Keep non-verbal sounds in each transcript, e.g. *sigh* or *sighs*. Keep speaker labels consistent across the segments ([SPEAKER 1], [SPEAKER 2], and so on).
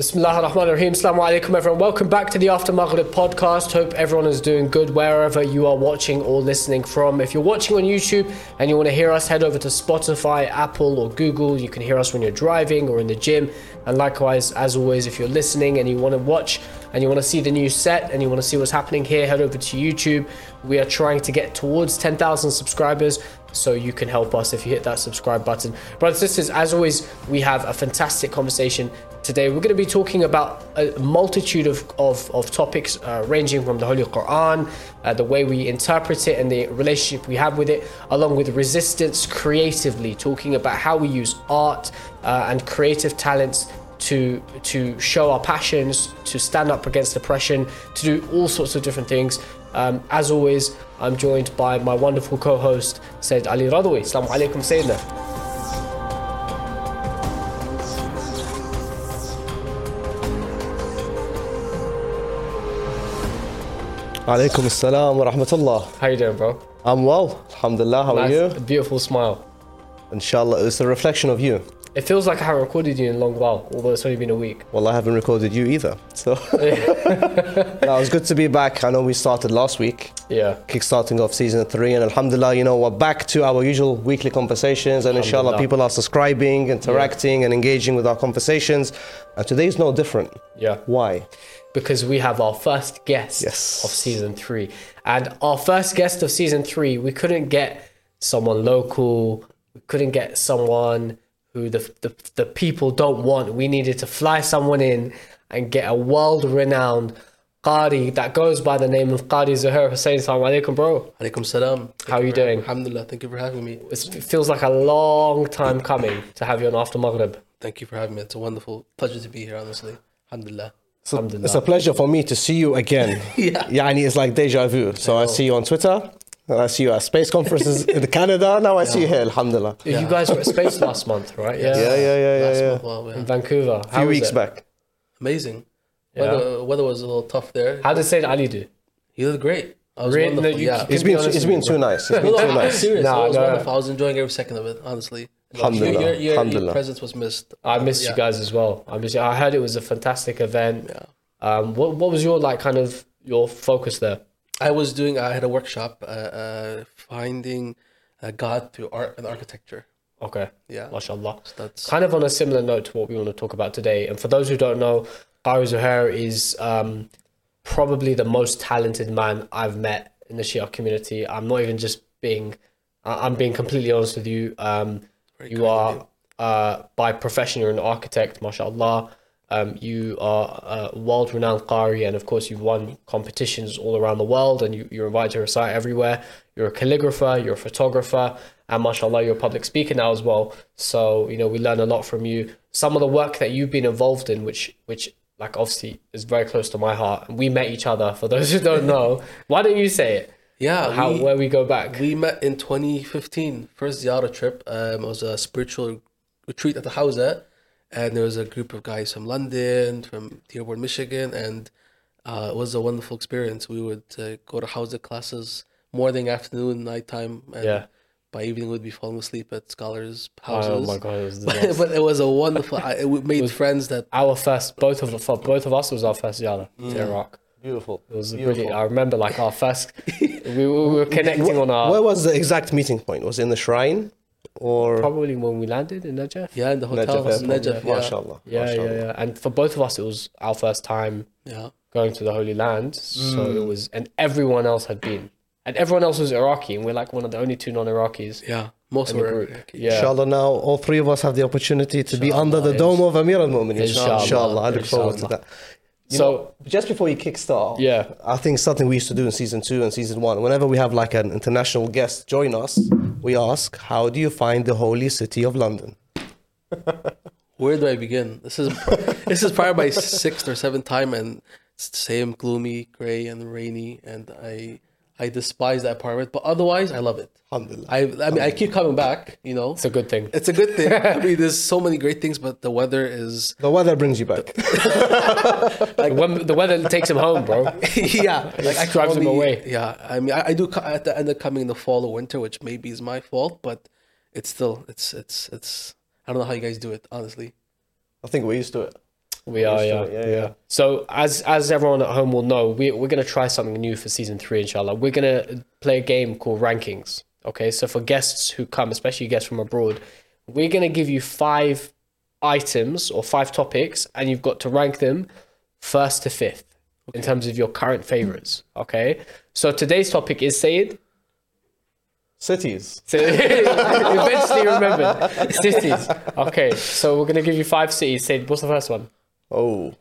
[SPEAKER 1] Bismillah ar-Rahman ar-Rahim. Assalamu alaikum everyone. Welcome back to the After Maghrib podcast. Hope everyone is doing good wherever you are watching or listening from. If you're watching on YouTube and you want to hear us, head over to Spotify, Apple or Google. You can hear us when you're driving or in the gym. And likewise, as always, if you're listening and you want to watch and you want to see the new set and you want to see what's happening here, head over to YouTube. We are trying to get towards 10,000 subscribers so you can help us if you hit that subscribe button. Brothers and sisters, as always, we have a fantastic conversation today. We're going to be talking about a multitude of, of, of topics uh, ranging from the Holy Quran, uh, the way we interpret it, and the relationship we have with it, along with resistance creatively, talking about how we use art uh, and creative talents to to show our passions, to stand up against oppression, to do all sorts of different things. Um, as always, I'm joined by my wonderful co-host Said Ali Radwi. Assalamu alaikum Sayyidina.
[SPEAKER 2] Alaikum assalam wa rahmatullah.
[SPEAKER 1] How you doing, bro?
[SPEAKER 2] I'm well, alhamdulillah. How
[SPEAKER 1] Nice,
[SPEAKER 2] are
[SPEAKER 1] a
[SPEAKER 2] you?
[SPEAKER 1] beautiful smile.
[SPEAKER 2] Inshallah, it's a reflection of you.
[SPEAKER 1] It feels like I haven't recorded you in a long while, although it's only been a week.
[SPEAKER 2] Well, I haven't recorded you either. So, *laughs* *laughs* no, it's good to be back. I know we started last week,
[SPEAKER 1] Yeah.
[SPEAKER 2] kickstarting off season three, and alhamdulillah, you know, we're back to our usual weekly conversations, and inshallah, people are subscribing, interacting, and engaging with our conversations. Uh, and today's no different.
[SPEAKER 1] Yeah.
[SPEAKER 2] Why?
[SPEAKER 1] because we have our first guest
[SPEAKER 2] Yes.
[SPEAKER 1] of season three. And our first guest of season three, we couldn't get someone local, we couldn't get someone who the, the, the people don't want. We needed to fly someone in and get a world renowned Qari that goes by the name of Qari Zuhair Hussaini. Assalamu alaikum, bro.
[SPEAKER 3] Alaikum salam.
[SPEAKER 1] How are you doing?
[SPEAKER 3] Alhamdulillah. Thank you for having me.
[SPEAKER 1] It's, it feels like a long time coming to have you on After Maghrib.
[SPEAKER 3] Thank you for having me. It's a wonderful pleasure to be here, honestly. Alhamdulillah.
[SPEAKER 2] So
[SPEAKER 1] Alhamdulillah.
[SPEAKER 2] it's a pleasure for me to see you again. *laughs*
[SPEAKER 3] Yeah.
[SPEAKER 2] Yani it's like deja vu. So I see you on Twitter, and I see you at space conferences *laughs* in Canada. Now I see you here, alhamdulillah.
[SPEAKER 1] You guys were at Space *laughs* last month, right?
[SPEAKER 2] Yeah, yeah, yeah, yeah.
[SPEAKER 3] Last
[SPEAKER 2] yeah.
[SPEAKER 3] month, wow, yeah.
[SPEAKER 1] In Vancouver.
[SPEAKER 2] A few weeks
[SPEAKER 1] it?
[SPEAKER 2] back.
[SPEAKER 3] Amazing.
[SPEAKER 1] Yeah.
[SPEAKER 3] Weather, weather was a little tough there.
[SPEAKER 1] How did Sayyid Ali do?
[SPEAKER 3] He did great. I was
[SPEAKER 1] Really? No,
[SPEAKER 3] wonderful.
[SPEAKER 1] you-
[SPEAKER 3] yeah.
[SPEAKER 1] you-
[SPEAKER 2] It's
[SPEAKER 1] To be
[SPEAKER 2] been
[SPEAKER 1] honest
[SPEAKER 2] it's
[SPEAKER 1] with
[SPEAKER 2] been too nice. It's
[SPEAKER 3] No,
[SPEAKER 2] been
[SPEAKER 3] no,
[SPEAKER 2] too
[SPEAKER 3] I'm
[SPEAKER 2] nice.
[SPEAKER 3] serious.
[SPEAKER 1] Nah,
[SPEAKER 3] it was
[SPEAKER 1] no.
[SPEAKER 3] wonderful. I was enjoying every second of it, honestly. Like,
[SPEAKER 2] Alhamdulillah.
[SPEAKER 3] Your, your, your, your presence was missed.
[SPEAKER 1] I missed
[SPEAKER 3] Yeah.
[SPEAKER 1] you guys as well. I missed you. I heard it was a fantastic event.
[SPEAKER 3] Yeah.
[SPEAKER 1] Um, what what was your like kind of your focus there?
[SPEAKER 3] I was doing, I had a workshop, uh, uh, finding uh, God through art and architecture.
[SPEAKER 1] Okay,
[SPEAKER 3] Yeah.
[SPEAKER 1] mashallah.
[SPEAKER 3] That's
[SPEAKER 1] Kind of on a similar note to what we want to talk about today. And for those who don't know, Qari Zuhair is um, probably the most talented man I've met in the Shia community. I'm not even just being, I- I'm being completely honest with you. Um,
[SPEAKER 3] Very
[SPEAKER 1] you are uh, by profession, you're an architect, mashallah. Um, you are a world renowned Qari, and of course, you've won competitions all around the world, and you, you're invited to recite everywhere. You're a calligrapher, you're a photographer, and mashallah, you're a public speaker now as well. So, you know, we learn a lot from you. Some of the work that you've been involved in, which, which, like, obviously is very close to my heart. And we met each other, for those who don't know. *laughs* Why don't you say it?
[SPEAKER 3] Yeah.
[SPEAKER 1] How,
[SPEAKER 3] we-
[SPEAKER 1] where we go back?
[SPEAKER 3] We met in 2015, first Ziyara trip. Um, it was a spiritual retreat at the Hawza, and there was a group of guys from London, from Dearborn, Michigan, and uh, it was a wonderful experience. We would uh, go to Hawza classes morning, afternoon, nighttime, and
[SPEAKER 1] Yeah.
[SPEAKER 3] by evening we'd be falling asleep at scholars' houses.
[SPEAKER 1] Oh my God, it was *laughs*
[SPEAKER 3] But, but it was a wonderful. I, we *laughs* made friends that
[SPEAKER 1] our first both of both of us was our first yada
[SPEAKER 3] Mm.
[SPEAKER 1] to Iraq.
[SPEAKER 2] Beautiful.
[SPEAKER 1] It was
[SPEAKER 2] Beautiful.
[SPEAKER 1] brilliant. I remember like our first *laughs* we, we were connecting on our
[SPEAKER 2] Where was the exact meeting point? Was it in the shrine or
[SPEAKER 1] probably when we landed in Najaf.
[SPEAKER 3] yeah in the hotel
[SPEAKER 2] Najaf
[SPEAKER 3] Najaf,
[SPEAKER 2] airport?
[SPEAKER 3] yeah.
[SPEAKER 2] Mashallah.
[SPEAKER 1] Yeah,
[SPEAKER 2] mashallah.
[SPEAKER 1] yeah, yeah. And for both of us, it was our first time
[SPEAKER 3] yeah.
[SPEAKER 1] going to the Holy Land. So
[SPEAKER 3] Mm.
[SPEAKER 1] it was, and everyone else had been, and everyone else was Iraqi, and we're like one of the only two non-Iraqis
[SPEAKER 3] Yeah, most
[SPEAKER 1] in the
[SPEAKER 3] were
[SPEAKER 1] group. Yeah,
[SPEAKER 2] Inshallah, now all three of us have the opportunity to be under the dome of Amir al Mu'mineen.
[SPEAKER 1] Inshallah.
[SPEAKER 2] Inshallah. I look forward to that. You
[SPEAKER 1] So-
[SPEAKER 2] know, just before you kickstart,
[SPEAKER 1] Yeah.
[SPEAKER 2] I think something we used to do in season two and season one. Whenever we have like an international guest join us, we ask, "How do you find the holy city of London?" *laughs*
[SPEAKER 3] Where do I begin? This is this is probably my sixth or seventh time, and it's the same gloomy, gray, and rainy. And I I despise that part of it, but otherwise I love it.
[SPEAKER 2] Alhamdulillah.
[SPEAKER 3] I I mean I keep coming back. You know,
[SPEAKER 1] it's a good thing.
[SPEAKER 3] it's a good thing. *laughs* I mean, there's so many great things, but the weather is
[SPEAKER 2] The weather brings you back. *laughs*
[SPEAKER 1] Like when the weather takes him home, bro. *laughs*
[SPEAKER 3] yeah, like I can
[SPEAKER 1] drives him away.
[SPEAKER 3] Yeah, I mean I, I do at the end of coming in the fall or winter, which maybe is my fault, but it's still it's it's it's I don't know how you guys do it honestly.
[SPEAKER 2] I think we're used to it.
[SPEAKER 1] We are, yeah,
[SPEAKER 2] Yeah,
[SPEAKER 1] yeah.
[SPEAKER 2] yeah.
[SPEAKER 1] So as as everyone at home will know, we we're gonna try something new for season three, inshallah. We're gonna play a game called rankings. Okay, so for guests who come, especially guests from abroad, we're gonna give you five items or five topics, and you've got to rank them first to fifth in terms of your current favorites. Okay, so today's topic is Sayyid.
[SPEAKER 2] Cities. *laughs*
[SPEAKER 1] So *laughs* eventually remembered cities. Okay, so we're gonna give you five cities. Sayyid, what's the first one?
[SPEAKER 2] Oh,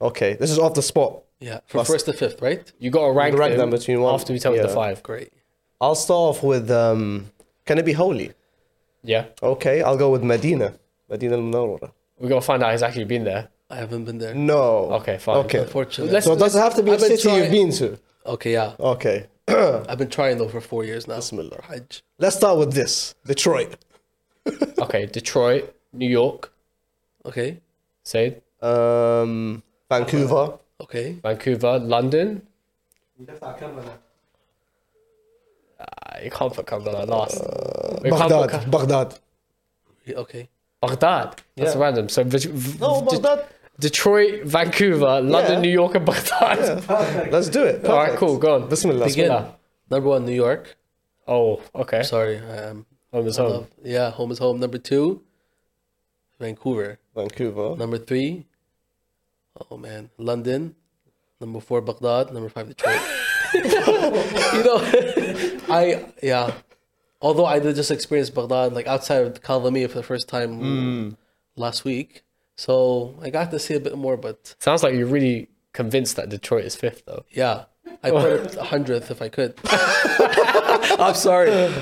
[SPEAKER 2] okay. This is off the spot.
[SPEAKER 3] Yeah, from first to fifth, right?
[SPEAKER 1] You got to rank,
[SPEAKER 2] rank
[SPEAKER 1] them,
[SPEAKER 2] them between one-
[SPEAKER 1] after we tell you the
[SPEAKER 2] yeah.
[SPEAKER 1] five.
[SPEAKER 3] Great.
[SPEAKER 2] I'll start off with. Um, can it be holy?
[SPEAKER 1] Yeah,
[SPEAKER 2] Okay, I'll go with Medina. Medina al-Munawwara.
[SPEAKER 1] we got to find out he's actually been there.
[SPEAKER 3] I haven't been there.
[SPEAKER 2] No.
[SPEAKER 1] Okay, fine.
[SPEAKER 2] Okay.
[SPEAKER 3] Unfortunately.
[SPEAKER 1] Let's-
[SPEAKER 2] So it does it have to be a
[SPEAKER 3] I've been
[SPEAKER 2] city you've
[SPEAKER 3] trying-
[SPEAKER 2] been to?
[SPEAKER 3] Okay, yeah.
[SPEAKER 2] Okay. *clears throat*
[SPEAKER 3] I've been trying though for four years now.
[SPEAKER 2] Bismillah.
[SPEAKER 3] Hajj.
[SPEAKER 2] Let's start with this. Detroit.
[SPEAKER 1] Okay, Detroit, New York,
[SPEAKER 3] Okay.
[SPEAKER 1] say
[SPEAKER 2] Um, Vancouver.
[SPEAKER 3] Okay.
[SPEAKER 1] Vancouver, London. Uh, you can't put Kandahar last. We can't put
[SPEAKER 2] Baghdad.
[SPEAKER 1] Ka-
[SPEAKER 2] Baghdad.
[SPEAKER 3] Yeah, Okay.
[SPEAKER 1] Baghdad. That's
[SPEAKER 2] Yeah.
[SPEAKER 1] random. So v- v-
[SPEAKER 2] No,
[SPEAKER 1] De-
[SPEAKER 2] Baghdad.
[SPEAKER 1] Detroit, Vancouver, London,
[SPEAKER 2] Yeah.
[SPEAKER 1] New York, and Baghdad. *laughs*
[SPEAKER 2] Let's do it.
[SPEAKER 1] All right, cool. Go on.
[SPEAKER 2] Bismillah.
[SPEAKER 3] Begin.
[SPEAKER 1] Bismillah.
[SPEAKER 3] Number one, New York.
[SPEAKER 1] Oh, okay.
[SPEAKER 3] Sorry. Um,
[SPEAKER 1] Home is home.
[SPEAKER 3] love- yeah, home is home. Number two, Vancouver.
[SPEAKER 2] Vancouver.
[SPEAKER 3] Number three, oh man, London. Number four, Baghdad. Number five, Detroit. *laughs* you know, *laughs* I yeah. Although I did just experience Baghdad, like outside of Kadhimiya for the first time hmm. last week, so I got to see a bit more. But
[SPEAKER 1] Sounds like you're really convinced that Detroit is fifth, though.
[SPEAKER 3] yeah, I *laughs* put it hundredth if I could. I'm sorry.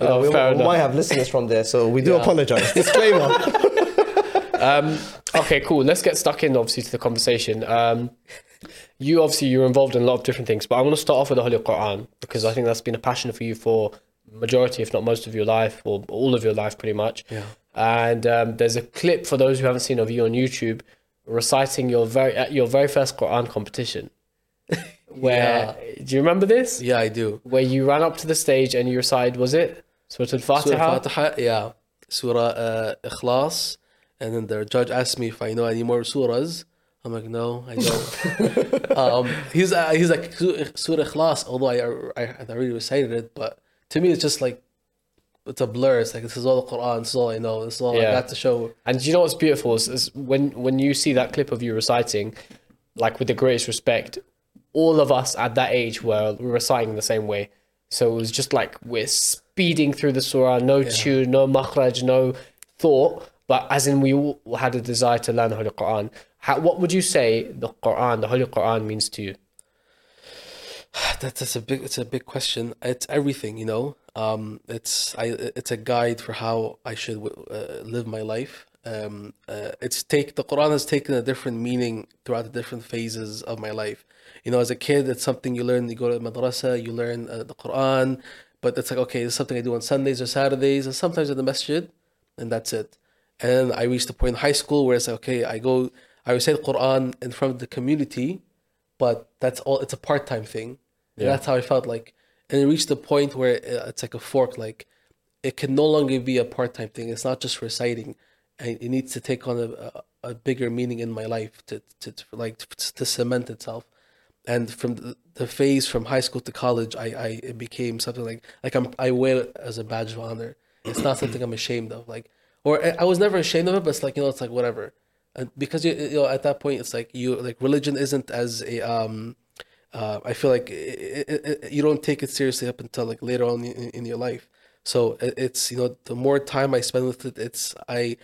[SPEAKER 1] Oh,
[SPEAKER 2] we, we might have listeners from there, so we do
[SPEAKER 3] Yeah.
[SPEAKER 2] apologize. Disclaimer.
[SPEAKER 1] Okay, cool. Let's get stuck in obviously to the conversation. Um, you obviously you're involved in a lot of different things, but I want to start off with the Holy Quran because I think that's been a passion for you for majority, if not most of your life, or all of your life, pretty much.
[SPEAKER 3] Yeah.
[SPEAKER 1] And um, there's a clip for those who haven't seen of you on YouTube reciting your very at your very first Quran competition. *laughs* Where do you remember this?
[SPEAKER 3] Yeah, I do.
[SPEAKER 1] Where you ran up to the stage and you recited, was it Surah Al-Fatiha?
[SPEAKER 3] Surah Fatiha, yeah. Surah uh, Ikhlas. And then the judge asked me if I know any more surahs. I'm like, no, I don't. *laughs* um, he's uh, he's like Surah Ikhlas, although I, I I already recited it, but to me it's just like it's a blur. It's like this is all the Quran. This is all I know. This is all
[SPEAKER 1] Yeah.
[SPEAKER 3] I got to show.
[SPEAKER 1] And you know what's beautiful is, is when when you see that clip of you reciting, like with the greatest respect, all of us at that age were reciting the same way. So it was just like we're speeding through the surah, no tune, no makhraj, no thought, but as in we all had a desire to learn the Holy Quran. How, what would you say the Quran, the Holy Quran, means to you? *sighs*
[SPEAKER 3] That's, that's a big it's a big question. It's everything, you know. Um, it's I it's a guide for how I should uh, live my life. Um, uh, it's take the Quran has taken a different meaning throughout the different phases of my life. You know, as a kid, it's something you learn. You go to madrasa, you learn uh, the Quran, but it's like okay, it's something I do on Sundays or Saturdays, and sometimes at the masjid, and that's it. And I reached the point in high school where it's like okay, I go, I recite Quran in front of the community, but that's all. It's a part time thing. And That's how I felt like, and it reached the point where it's like a fork. Like it can no longer be a part time thing. It's not just reciting, and it needs to take on a, a, a bigger meaning in my life to, to, to like to, to cement itself. And from the, the phase from high school to college, I, I it became something like like I'm I wear it as a badge of honor. It's not something I'm ashamed of. Like or I I was never ashamed of it, but it's like you know it's like whatever. And because you, you know at that point it's like you like religion isn't as a um uh, I feel like it, it, it, you don't take it seriously up until like later on in, in your life. So it, it's you know the more time I spend with it, it's I,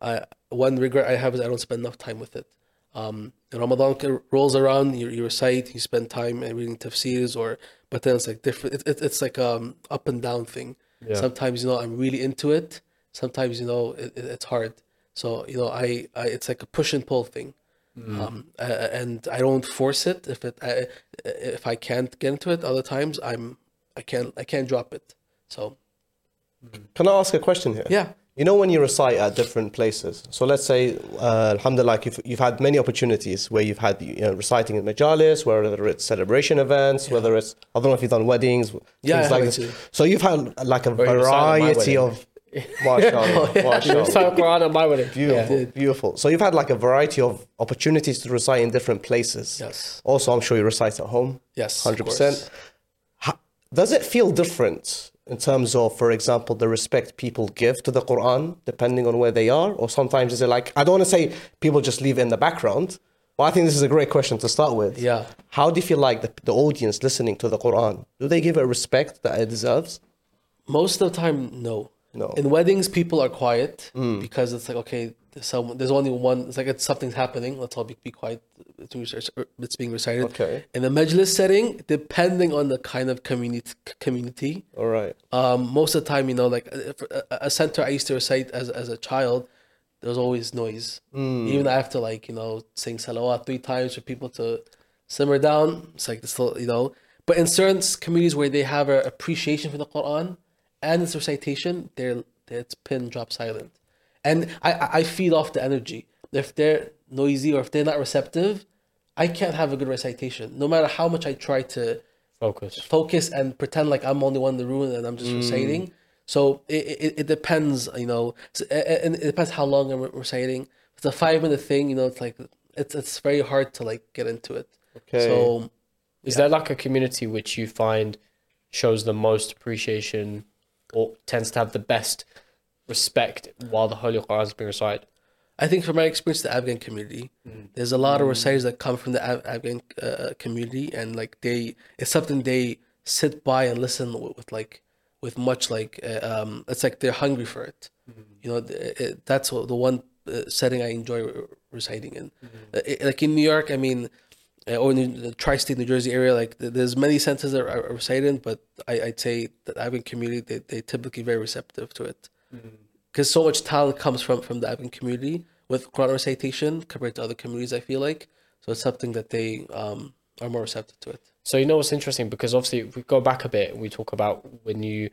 [SPEAKER 3] I one regret I have is I don't spend enough time with it. Um, and Ramadan rolls around, you, you recite, you spend time reading tafsirs, or but then it's like different. It, it's like um up and down thing.
[SPEAKER 1] Yeah.
[SPEAKER 3] Sometimes you know I'm really into it. Sometimes you know it, it, it's hard. So you know I, I it's like a push and pull thing um, uh, and I don't force it if it I, if I can't get into it. Other times I'm I can't I can't drop it. So
[SPEAKER 2] Can I ask a question here?
[SPEAKER 3] yeah,
[SPEAKER 2] You know, when you recite at different places, so let's say, uh, alhamdulillah, you've, you've had many opportunities where you've had you know, reciting in majalis, whether it's celebration events, whether it's, I don't know if you've done weddings,
[SPEAKER 3] Yeah,
[SPEAKER 2] things like this.
[SPEAKER 3] too.
[SPEAKER 2] So you've had like a
[SPEAKER 1] Or you recited at my
[SPEAKER 2] variety of MashaAllah,
[SPEAKER 1] You recite Quran at my.
[SPEAKER 2] Beautiful,
[SPEAKER 1] Yeah.
[SPEAKER 2] beautiful. So you've had like a variety of opportunities to recite in different places.
[SPEAKER 3] Yes.
[SPEAKER 2] Also, I'm sure you recite at home.
[SPEAKER 3] Yes, of
[SPEAKER 2] hundred
[SPEAKER 3] course.
[SPEAKER 2] percent. Does it feel different in terms of, for example, the respect people give to the Quran, depending on where they are, or sometimes is it like I don't want to say people just leave it in the background, but I think this is a great question to start with.
[SPEAKER 3] Yeah.
[SPEAKER 2] How do you feel like the, the audience listening to the Quran do they give it respect that it deserves?
[SPEAKER 3] Most of the time, no.
[SPEAKER 2] No.
[SPEAKER 3] In weddings, people are quiet because it's like okay, there's someone. There's only one. It's like it's something's happening. Let's all be, be quiet. It's being being recited.
[SPEAKER 2] Okay.
[SPEAKER 3] In the majlis setting, depending on the kind of community, community,
[SPEAKER 2] All right.
[SPEAKER 3] um, most of the time, you know, like uh, a, a center I used to recite as as a child, there's always noise. Even after like you know saying salawat three times for people to simmer down, it's like still you know. But in certain communities where they have an appreciation for the Quran and its recitation, they're it's pin drop silent, and I I I feed off the energy. If they're noisy or if they're not receptive, I can't have a good recitation. No matter how much I try to
[SPEAKER 1] Focus.
[SPEAKER 3] focus and pretend like I'm only one in the room and I'm just mm. reciting. So it, it, it depends, you know, so- a- a- and it depends how long I'm reciting. If it's a five minute thing, you know, it's like it's it's very hard to like get into it.
[SPEAKER 2] Okay.
[SPEAKER 3] So
[SPEAKER 1] Is there like a community which you find shows the most appreciation or tends to have the best respect while the Holy Quran is being recited?
[SPEAKER 3] I think from my experience, the Afghan community, there's a lot of reciters that come from the Af- Afghan uh, community, and like they, it's something they sit by and listen with, with like, with much like, uh, um, it's like they're hungry for it. You know, th- it, that's the one uh, setting I enjoy re- reciting in. Uh, it- like in New York, I mean, uh, or in the tri-state New Jersey area, like there's many centers that are recited in, but I, I'd say that Afghan community, they they typically very receptive to it because so much talent comes from from the Afghan community with Quran recitation compared to other communities. I feel like so it's something that they um, are more receptive to it.
[SPEAKER 1] So you know what's interesting because obviously if we go back a bit, we talk about when you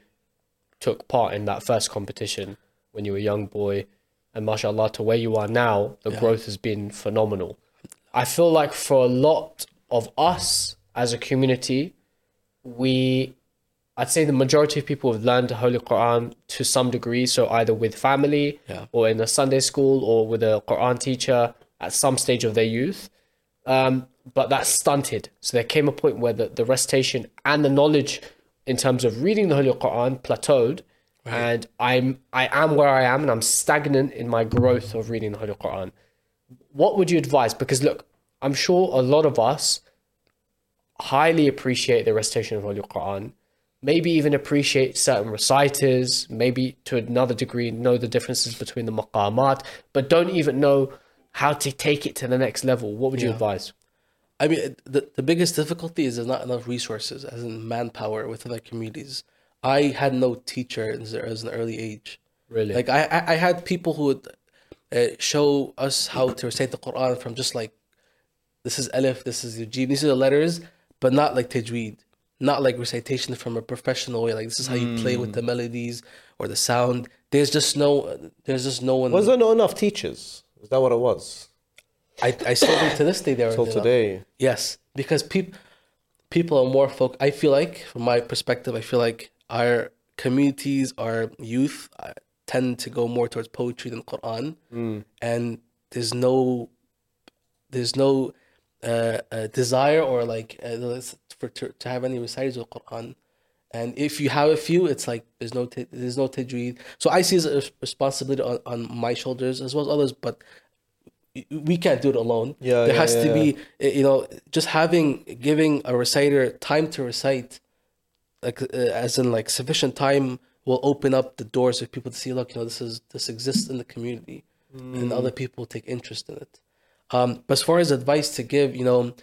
[SPEAKER 1] took part in that first competition when you were a young boy, and mashallah to where you are now, the growth has been phenomenal. I feel like for a lot of us as a community, we I'd say the majority of people have learned the Holy Quran to some degree. So either with family
[SPEAKER 3] Yeah.
[SPEAKER 1] or in a Sunday school or with a Quran teacher at some stage of their youth. Um, but that's stunted. So there came a point where the, the recitation and the knowledge in terms of reading the Holy Quran plateaued. And I'm I am where I am and I'm stagnant in my growth of reading the Holy Quran. What would you advise? Because look, I'm sure a lot of us highly appreciate the recitation of Holy Quran, maybe even appreciate certain reciters, maybe to another degree know the differences between the maqamat, but don't even know how to take it to the next level. What would you advise?
[SPEAKER 3] I mean, the, the biggest difficulty is there's not enough resources, as in manpower within the communities. I had no teacher as, an early age.
[SPEAKER 1] Really?
[SPEAKER 3] Like I, I had people who would uh, show us how to recite the Quran from just like, this is alif, this is your these are the letters, but not like tajweed, not like recitation from a professional way. Like this is how you play with the melodies or the sound. There's just no, there's just no one.
[SPEAKER 2] Was there not enough teachers? Is that what it was?
[SPEAKER 3] I, I still think to this day there are
[SPEAKER 2] Till today.
[SPEAKER 3] Yes, because people people are more folk. I feel like, from my perspective, I feel like our communities, our youth, uh, tend to go more towards poetry than Quran, and there's no there's no uh, uh, desire or like uh, for to, to have any recitals of Quran. And if you have a few, it's like there's no ta- there's no tajweed. So I see it as a responsibility on, on my shoulders as well as others, but we can't do it alone.
[SPEAKER 2] Yeah,
[SPEAKER 3] there
[SPEAKER 2] yeah,
[SPEAKER 3] has to
[SPEAKER 2] yeah.
[SPEAKER 3] be, you know, just having giving a reciter time to recite, like uh, as in like sufficient time will open up the doors for people to see. Look, you know, this is this exists in the community, and other people take interest in it. Um, but as far as advice to give, you know,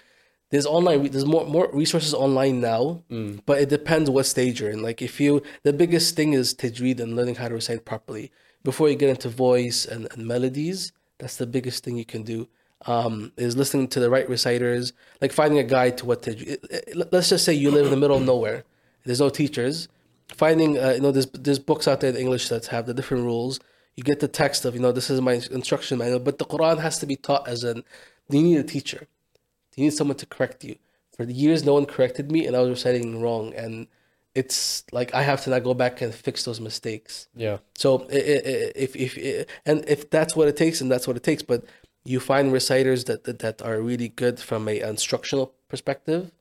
[SPEAKER 3] there's online, there's more more resources online now, but it depends what stage you're in. Like if you, the biggest thing is tajweed and learning how to recite properly before you get into voice and, and melodies. That's the biggest thing you can do. Um, is listening to the right reciters, like finding a guide to what tajweed. Let's just say you live in the middle of nowhere. There's no teachers. Finding, uh, you know, there's there's books out there in English that have the different rules. You get the text of, you know, this is my instruction manual, but the Quran has to be taught as an. You need a teacher. You need someone to correct you. For years, no one corrected me, and I was reciting wrong. And it's like I have to now go back and fix those mistakes.
[SPEAKER 1] Yeah.
[SPEAKER 3] So i- i- i- if if and if that's what it takes, and that's what it takes, but you find reciters that that, that are really good from a instructional perspective,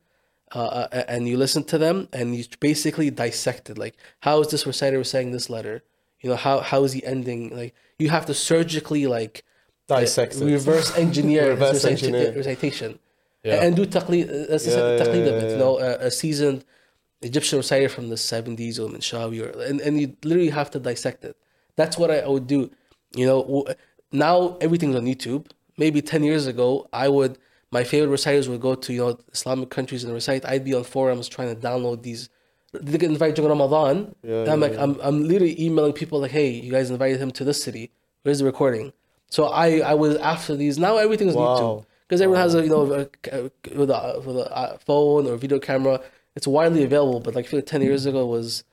[SPEAKER 3] uh, uh, and you listen to them and you basically dissect it. Like, how is this reciter reciting this letter? You know, how how is he ending? Like, you have to surgically like
[SPEAKER 2] Dissect it.
[SPEAKER 3] reverse engineer *laughs*
[SPEAKER 2] Reverse engineer.
[SPEAKER 3] recitation,
[SPEAKER 1] Yeah.
[SPEAKER 3] and do taqlid, uh, that's
[SPEAKER 2] Yeah,
[SPEAKER 3] the taqlid
[SPEAKER 2] yeah,
[SPEAKER 3] of it.
[SPEAKER 2] yeah,
[SPEAKER 3] You know, a, a seasoned Egyptian reciter from the seventies or Minshawi, or and, and you literally have to dissect it. That's what I, I would do. You know, now everything's on YouTube. Maybe ten years ago, I would my favorite reciters would go to you know Islamic countries and recite. I'd be on forums trying to download these. They get invited during Ramadan.
[SPEAKER 2] Yeah,
[SPEAKER 3] I'm
[SPEAKER 2] yeah,
[SPEAKER 3] like, I'm I'm literally emailing people like, hey, you guys invited him to this city. Where's the recording? So I I was after these. Now everything's
[SPEAKER 2] Wow.
[SPEAKER 3] YouTube because everyone has a you know a, with a, with a phone or video camera. It's widely available. But like I feel like ten years hmm. ago was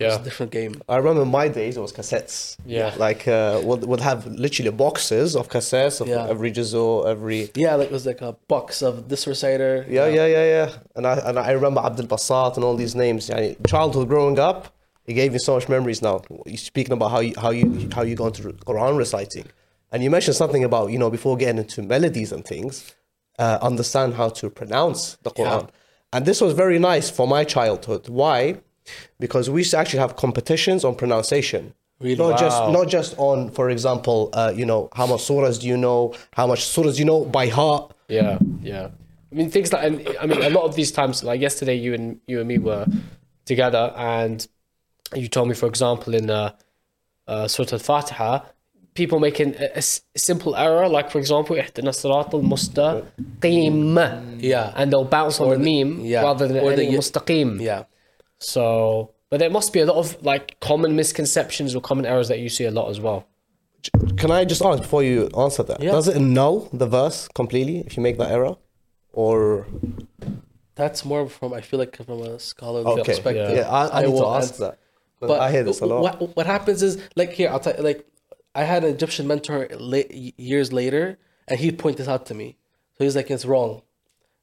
[SPEAKER 3] was
[SPEAKER 1] Yeah.
[SPEAKER 3] a different game.
[SPEAKER 2] I remember in my days it was cassettes.
[SPEAKER 1] Yeah.
[SPEAKER 2] Like uh, we'll, we'll have literally boxes of cassettes of
[SPEAKER 3] Yeah.
[SPEAKER 2] every juzu, every
[SPEAKER 3] Yeah, like it was like a box of this reciter.
[SPEAKER 2] yeah, yeah, yeah, yeah. And I and I remember Abdul Basit and all these names. Yani, childhood growing up, it gave me so much memories. Now you speaking about how you how you how you go into Quran reciting, and you mentioned something about you know before getting into melodies and things, uh, understand how to pronounce the Quran. And this was very nice for my childhood. Why? Because we used to actually have competitions on pronunciation.
[SPEAKER 3] Really?
[SPEAKER 2] Not just
[SPEAKER 1] Wow.
[SPEAKER 2] not just on, for example, uh, you know, how much surahs do you know, how much surahs do you know by heart.
[SPEAKER 1] Yeah, yeah. I mean, things like, and I mean, a lot of these times, like yesterday, you and you and me were together, and you told me, for example, in uh, uh, Surah Al-Fatiha, people making a, a s- simple error, like for example, اهدنا الصراط المستقيم,
[SPEAKER 3] Yeah.
[SPEAKER 1] and they'll bounce on
[SPEAKER 3] Or
[SPEAKER 1] the,
[SPEAKER 3] the-
[SPEAKER 1] meme
[SPEAKER 3] yeah.
[SPEAKER 1] rather than
[SPEAKER 3] Or the
[SPEAKER 1] ending
[SPEAKER 3] ye-
[SPEAKER 1] mustaqim.
[SPEAKER 3] Yeah.
[SPEAKER 1] So, but there must be a lot of like common misconceptions or common errors that you see a lot as well.
[SPEAKER 2] Can I just ask before you answer that?
[SPEAKER 3] Yeah.
[SPEAKER 2] Does it null the verse completely if you make that error? Or
[SPEAKER 3] That's more from I feel like from a scholarly
[SPEAKER 2] okay,
[SPEAKER 3] perspective.
[SPEAKER 2] yeah, I, I, need to
[SPEAKER 3] will
[SPEAKER 2] ask
[SPEAKER 3] answer-
[SPEAKER 2] But I hear this a lot.
[SPEAKER 3] What what happens is like here I'll tell you, like I had an Egyptian mentor la- years later, and he pointed this out to me. So he's like, it's wrong.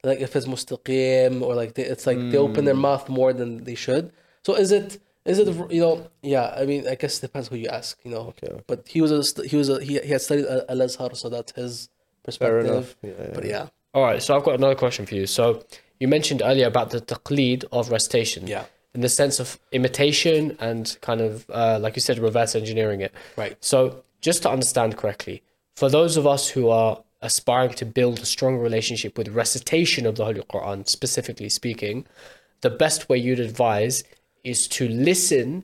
[SPEAKER 3] Like if it's mustaqim or like they, it's like they open
[SPEAKER 2] Hmm.
[SPEAKER 3] their mouth more than they should. So is it is it you know yeah I mean I guess it depends who you ask you know.
[SPEAKER 2] Okay, okay.
[SPEAKER 3] But he was a he was a he, he had studied Al Azhar so that's his perspective.
[SPEAKER 2] enough. Yeah, yeah,
[SPEAKER 3] But yeah
[SPEAKER 1] All right, so I've got another question for you. So you mentioned earlier about the taqleed of recitation.
[SPEAKER 3] Yeah.
[SPEAKER 1] In the sense of imitation and kind of, uh, like you said, reverse engineering it.
[SPEAKER 3] Right.
[SPEAKER 1] So just to understand correctly, for those of us who are aspiring to build a strong relationship with recitation of the Holy Quran, specifically speaking, the best way you'd advise is to listen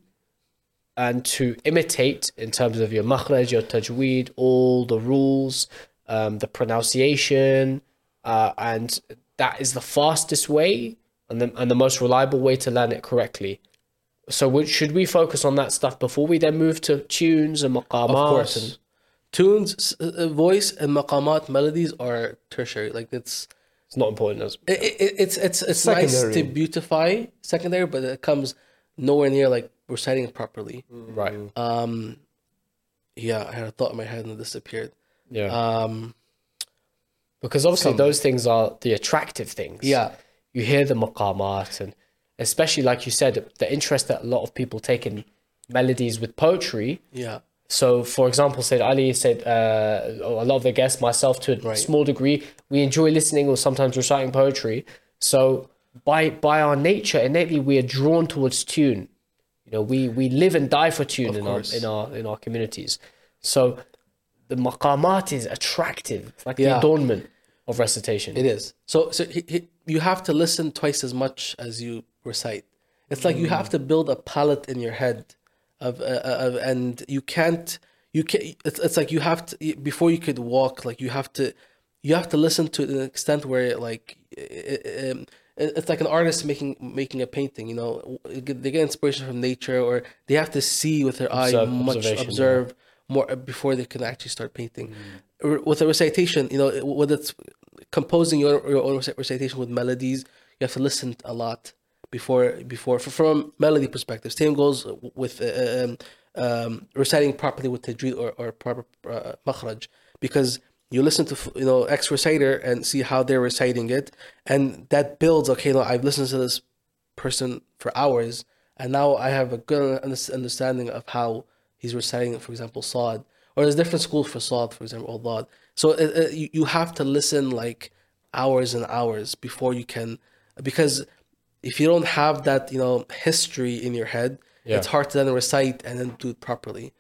[SPEAKER 1] and to imitate in terms of your makhraj, your tajweed, all the rules, um, the pronunciation, uh, and that is the fastest way and the, and the most reliable way to learn it correctly. So should we focus on that stuff before we then move to tunes and maqamat?
[SPEAKER 3] of course.
[SPEAKER 1] And,
[SPEAKER 3] Tunes, uh, voice, and maqamat melodies are tertiary. Like it's
[SPEAKER 1] it's not important as
[SPEAKER 3] it, it, it's it's it's nice to beautify secondary, but it comes nowhere near like reciting it properly.
[SPEAKER 1] right.
[SPEAKER 3] Um, yeah, I had a thought in my head and it disappeared.
[SPEAKER 1] Yeah.
[SPEAKER 3] Um,
[SPEAKER 1] because obviously
[SPEAKER 3] some-
[SPEAKER 1] those things are the attractive things.
[SPEAKER 3] yeah,
[SPEAKER 1] you hear the maqamat and especially like you said the interest that a lot of people take in melodies with poetry
[SPEAKER 3] yeah,
[SPEAKER 1] so for example said ali said uh, a lot of the guests myself to a
[SPEAKER 3] Right.
[SPEAKER 1] small degree we enjoy listening or sometimes reciting poetry. So by by our nature innately we are drawn towards tune. You know we we live and die for tune
[SPEAKER 3] Of
[SPEAKER 1] in our in our in our communities. So the maqamat is attractive it's like the adornment of recitation.
[SPEAKER 3] It is. So so he, he, you have to listen twice as much as you recite. It's like you have to build a palette in your head of, uh, of and you can't you can it's, it's like you have to before you could walk like you have to you have to listen to an extent where like it, it, um, it's like an artist making making a painting you know? They get inspiration from nature or they have to see with their eye
[SPEAKER 1] Observe-
[SPEAKER 3] much
[SPEAKER 1] observation, yeah.
[SPEAKER 3] observe more uh, before they can actually start painting. R- with a recitation you know whether it's composing your, your own recitation with melodies you have to listen a lot before before from melody perspective same goes with uh, um, um, reciting properly with tajweed or, or proper uh, makhraj because you listen to you know ex reciter and see how they're reciting it and that builds okay no i've listened to this person for hours, and now I have a good understanding of how he's reciting, for example, Saad. Or there's different schools for Saad, for example, or Dad. So it, it, you, you have to listen like hours and hours before you can, because if you don't have that, you know, history in your head,
[SPEAKER 1] Yeah.
[SPEAKER 3] it's hard to then recite and then do it properly.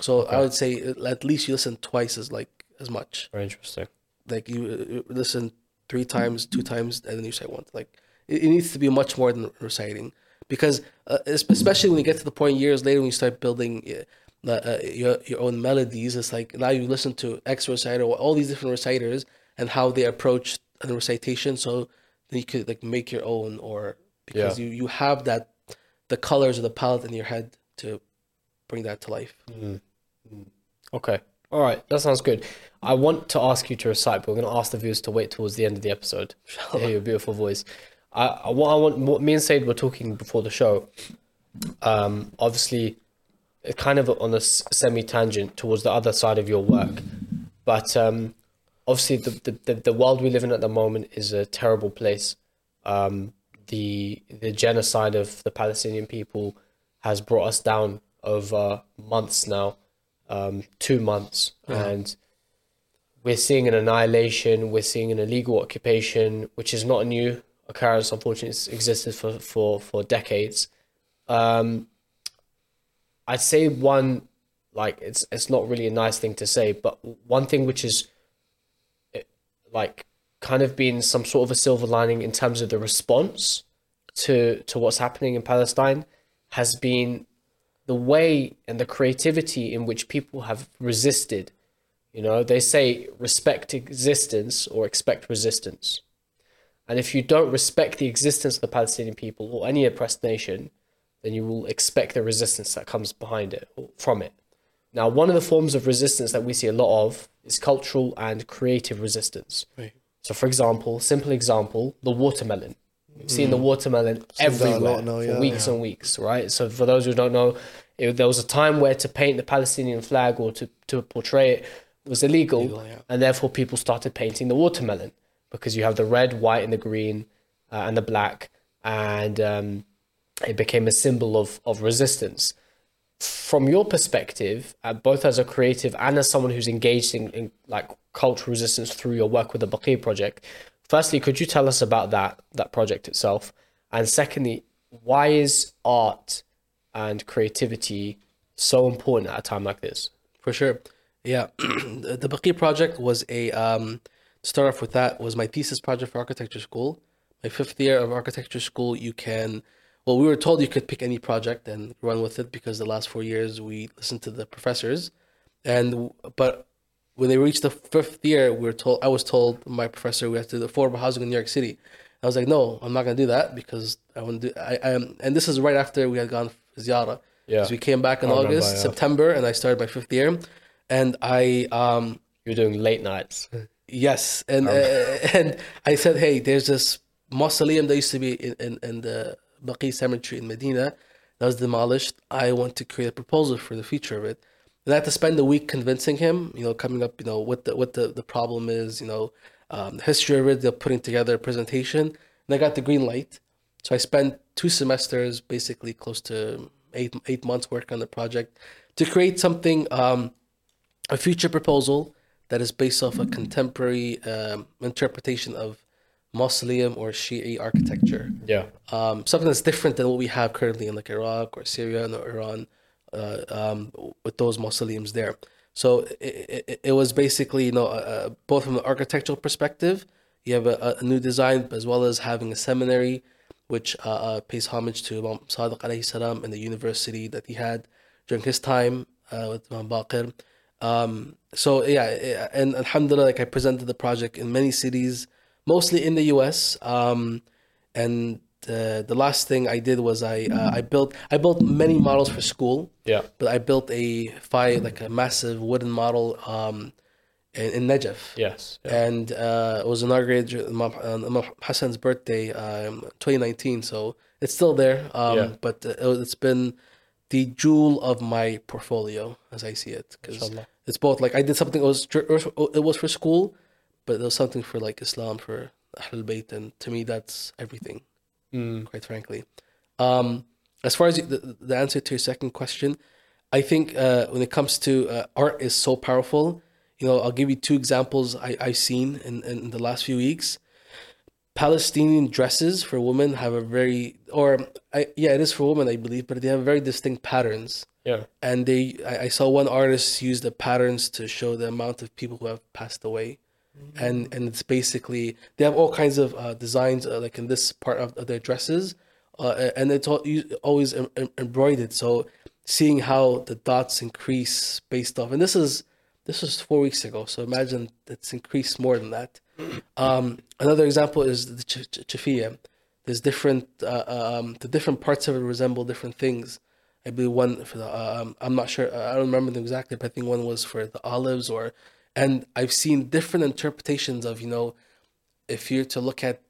[SPEAKER 3] So I would say at least you listen twice as like as much.
[SPEAKER 1] Very interesting.
[SPEAKER 3] Like you, you listen three times, two times, and then you recite once. Like it, it needs to be much more than reciting, because uh, especially when you get to the point years later when you start building. Uh, uh, your your own melodies. It's like now you listen to X reciter, or all these different reciters, and how they approach the recitation. So you could like make your own, or because
[SPEAKER 1] Yeah.
[SPEAKER 3] you you have that the colors of the palette in your head to bring that to life.
[SPEAKER 1] Okay. All right. That sounds good. I want to ask you to recite, but we're going to ask the viewers to wait towards the end of the episode to hear your beautiful voice. I, I, what I want, what me and Said were talking before the show, um, obviously, kind of on a semi tangent towards the other side of your work, but um, obviously, the, the, the, world we live in at the moment is a terrible place. Um, the the genocide of the Palestinian people has brought us down over months now, um, two months, and we're seeing an annihilation. We're seeing an illegal occupation, which is not a new occurrence. Unfortunately, it's existed for for for decades. Um, I'd say one like it's it's not really a nice thing to say, but one thing which is like kind of been some sort of a silver lining in terms of the response to to what's happening in Palestine has been the way and the creativity in which people have resisted. You know, they say respect existence or expect resistance. And if you don't respect the existence of the Palestinian people or any oppressed nation, then you will expect the resistance that comes behind it or from it. Now, one of the forms of resistance that we see a lot of is cultural and creative resistance.
[SPEAKER 3] Right.
[SPEAKER 1] So, for example, simple example, the watermelon. We've seen the watermelon everywhere for
[SPEAKER 2] yeah.
[SPEAKER 1] weeks and weeks, right? So, for those who don't know, it, there was a time where to paint the Palestinian flag or to, to portray it was illegal,
[SPEAKER 3] Illegal, yeah.
[SPEAKER 1] and therefore people started painting the watermelon because you have the red, white, and the green, uh, and the black, and um, it became a symbol of of resistance. From your perspective, uh, both as a creative and as someone who's engaged in, in like cultural resistance through your work with the Baqi project, firstly, could you tell us about that that project itself? And secondly, why is art and creativity so important at a time like this?
[SPEAKER 3] For sure. Yeah. *clears throat* the the Baqi project was a, um, to start off with that, was my thesis project for architecture school. My fifth year of architecture school, you can, well, we were told you could pick any project and run with it because the last four years we listened to the professors. And, but when they reached the fifth year, we were told, I was told my professor we had to do affordable housing in New York City. I was like, no, I'm not going to do that because I want to do, I, I am, and this is right after we had gone for Ziyara.
[SPEAKER 1] Yeah.
[SPEAKER 3] So we came back in
[SPEAKER 1] I remember,
[SPEAKER 3] August,
[SPEAKER 1] yeah.
[SPEAKER 3] September, and I started my fifth year. And I, um,
[SPEAKER 1] You're doing late nights.
[SPEAKER 3] yes, and uh, *laughs* and I said, hey, there's this mausoleum that used to be in, in, in the Baqi Cemetery in Medina that was demolished. I want to create a proposal for the future of it. And I had to spend a week convincing him, you know, coming up, you know, what the what the, the problem is, you know, um, the history of it, the putting together a presentation. And I got the green light. So I spent two semesters, basically close to eight eight months working on the project to create something, um, a future proposal that is based off a contemporary um, interpretation of mausoleum or Shi'i architecture.
[SPEAKER 1] Yeah.
[SPEAKER 3] Um, something that's different than what we have currently in like Iraq or Syria and Iran uh, um, with those mausoleums there. So it, it, it was basically, you know, uh, both from the architectural perspective, you have a, a new design as well as having a seminary which uh, uh, pays homage to Imam Sadiq alayhi salam and the university that he had during his time uh, with Imam Baqir. Um, so yeah, and alhamdulillah, like I presented the project in many cities, mostly in the U.S. Um, and uh, the last thing I did was I uh, I built I built many models for school.
[SPEAKER 1] Yeah.
[SPEAKER 3] But I built a five like a massive wooden model um, in, in Najaf.
[SPEAKER 1] Yes.
[SPEAKER 3] And uh, it was inaugurated on Imam Hassan's birthday, um, 2019. So it's still there. Um,
[SPEAKER 1] Yeah.
[SPEAKER 3] But uh, it- it's been the jewel of my portfolio as I see it. Because it's both like I did something, it was, it was for school, but was something for like Islam, for Ahlul Bayt. And to me, that's everything. quite frankly. Um, as far as the, the answer to your second question, I think uh, when it comes to uh, art is so powerful. You know, I'll give you two examples I, I've seen in, in the last few weeks. Palestinian dresses for women have a very, or I, yeah, it is for women, I believe, but they have very distinct patterns.
[SPEAKER 1] Yeah.
[SPEAKER 3] And they, I, I saw one artist use the patterns to show the amount of people who have passed away, and and it's basically they have all kinds of uh, designs uh, like in this part of, of their dresses, uh, and it's all, always em- em- embroidered. So seeing how the dots increase based off, and this is this was four weeks ago, so imagine it's increased more than that. *clears throat* Um, another example is the ch- ch- chafia. There's different, uh, um, the different parts of it resemble different things. I believe one for the, um, I'm not sure, I don't remember them exactly, but I think one was for the olives or, and I've seen different interpretations of, you know, if you're to look at,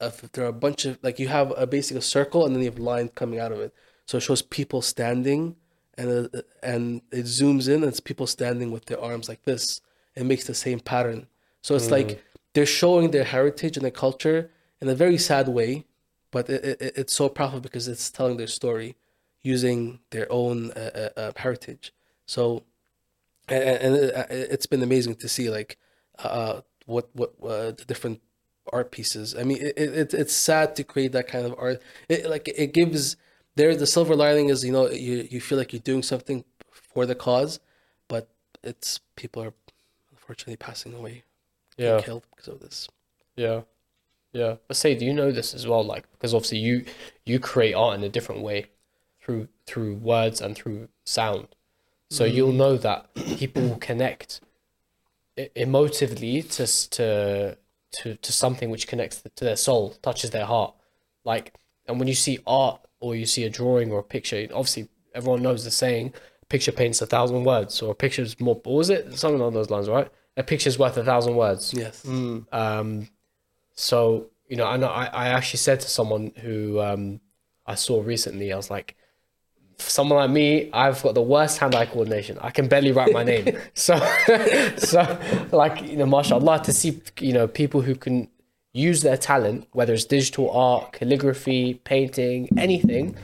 [SPEAKER 3] if there are a bunch of, like you have a basic a circle and then you have lines coming out of it. So it shows people standing and, uh, and it zooms in and it's people standing with their arms like this. It makes the same pattern. So it's like they're showing their heritage and their culture in a very sad way, but it, it, it's so powerful because it's telling their story using their own uh, uh, uh, heritage. So, and, and it, uh, it's been amazing to see like uh, what what uh, the different art pieces. I mean, it, it it's sad to create that kind of art. It like it gives there the silver lining is you know you you feel like you're doing something for the cause, but it's people are unfortunately passing away,
[SPEAKER 1] Yeah.
[SPEAKER 3] killed because of this.
[SPEAKER 1] Yeah. Yeah. But say, do you know this as well? Like, because obviously you you create art in a different way through through words and through sound. So you'll know that people will connect emotively to to to to something which connects to their soul, touches their heart. Like, and when you see art or you see a drawing or a picture, obviously everyone knows the saying, "A picture paints a thousand words," or "A picture's more." What was it? Something along those lines, right? A picture's worth a thousand words.
[SPEAKER 3] Yes.
[SPEAKER 1] Um, so you know, I know I, I actually said to someone who um, I saw recently, I was like, for someone like me, I've got the worst hand-eye coordination. I can barely write my name. *laughs* so, so like you know, mashallah, to see you know people who can use their talent, whether it's digital art, calligraphy, painting, anything.